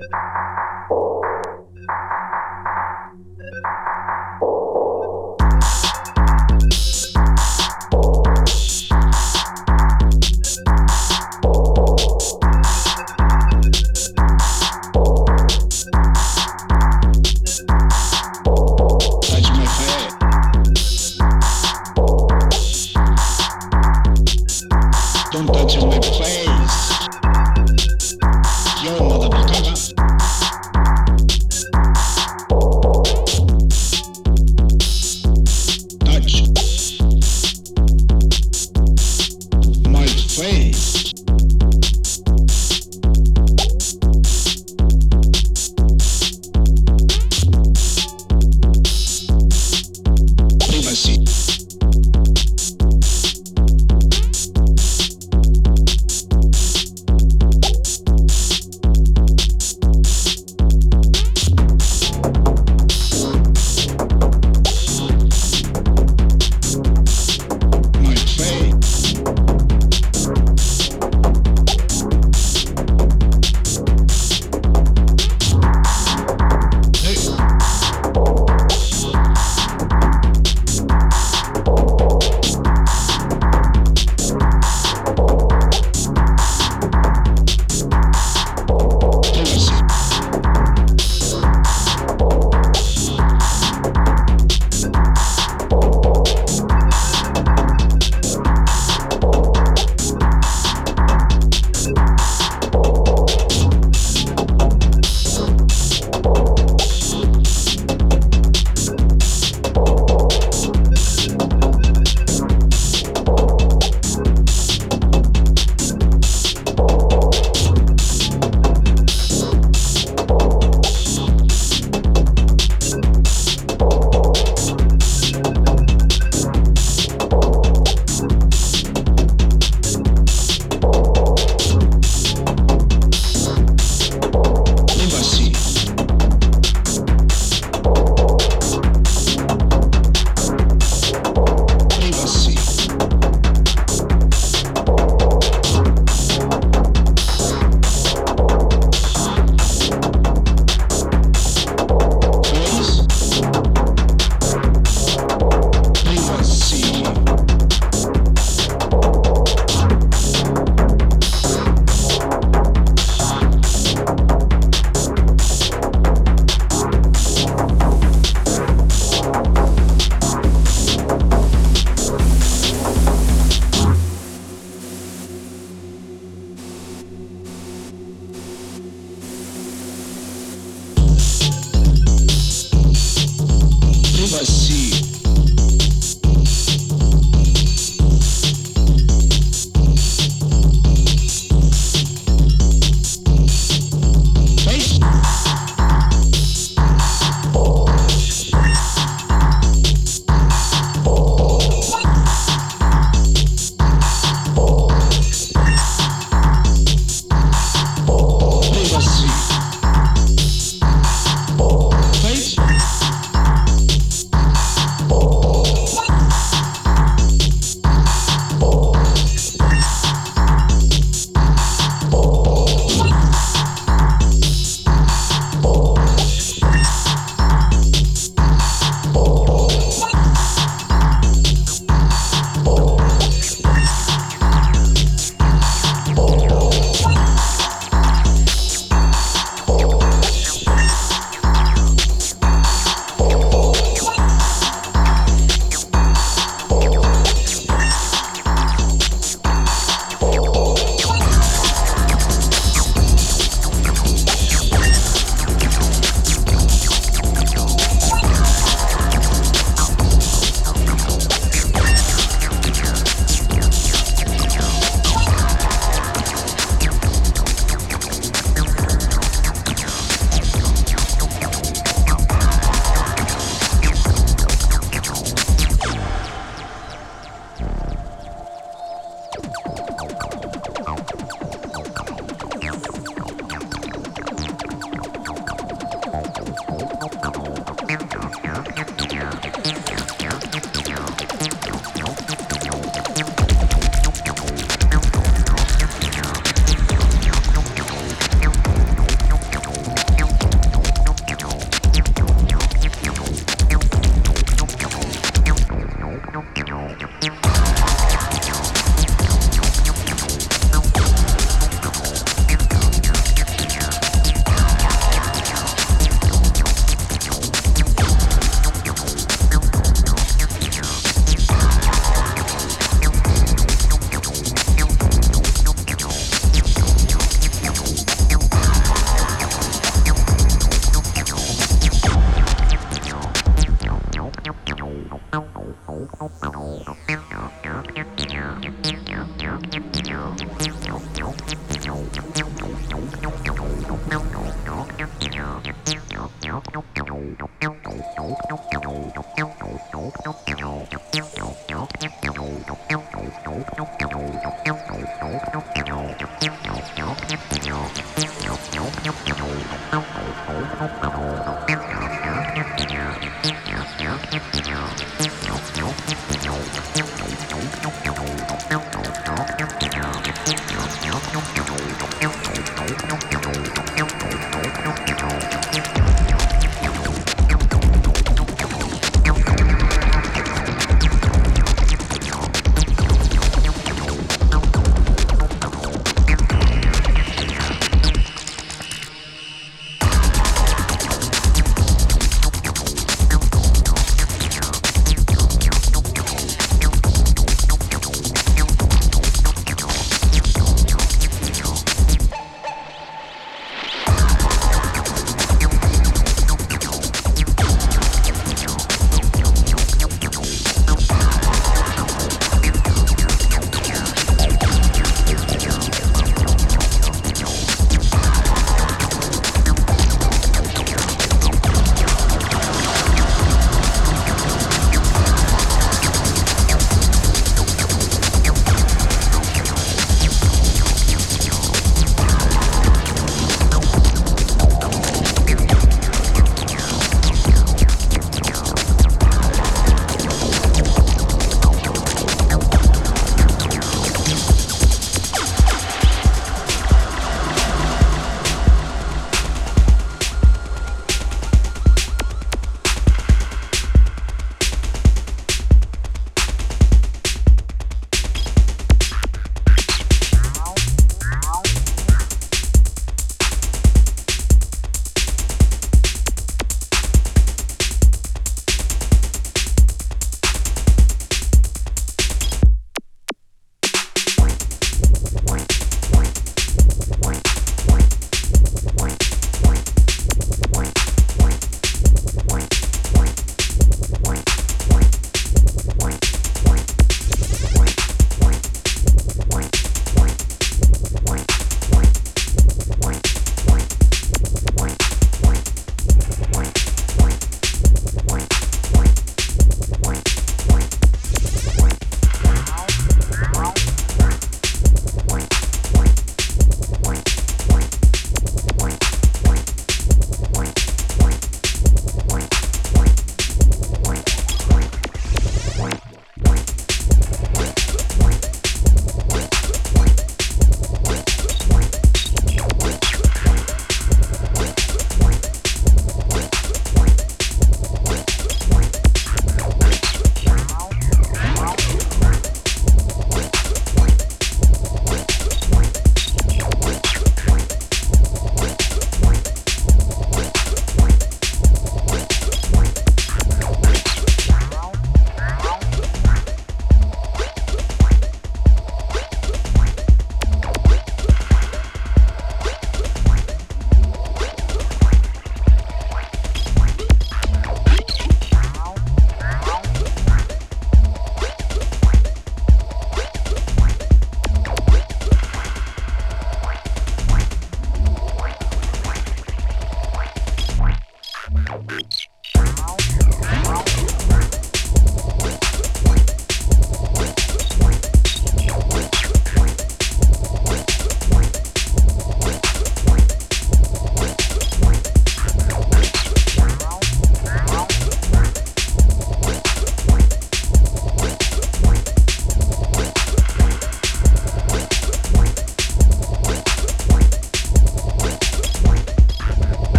Uh...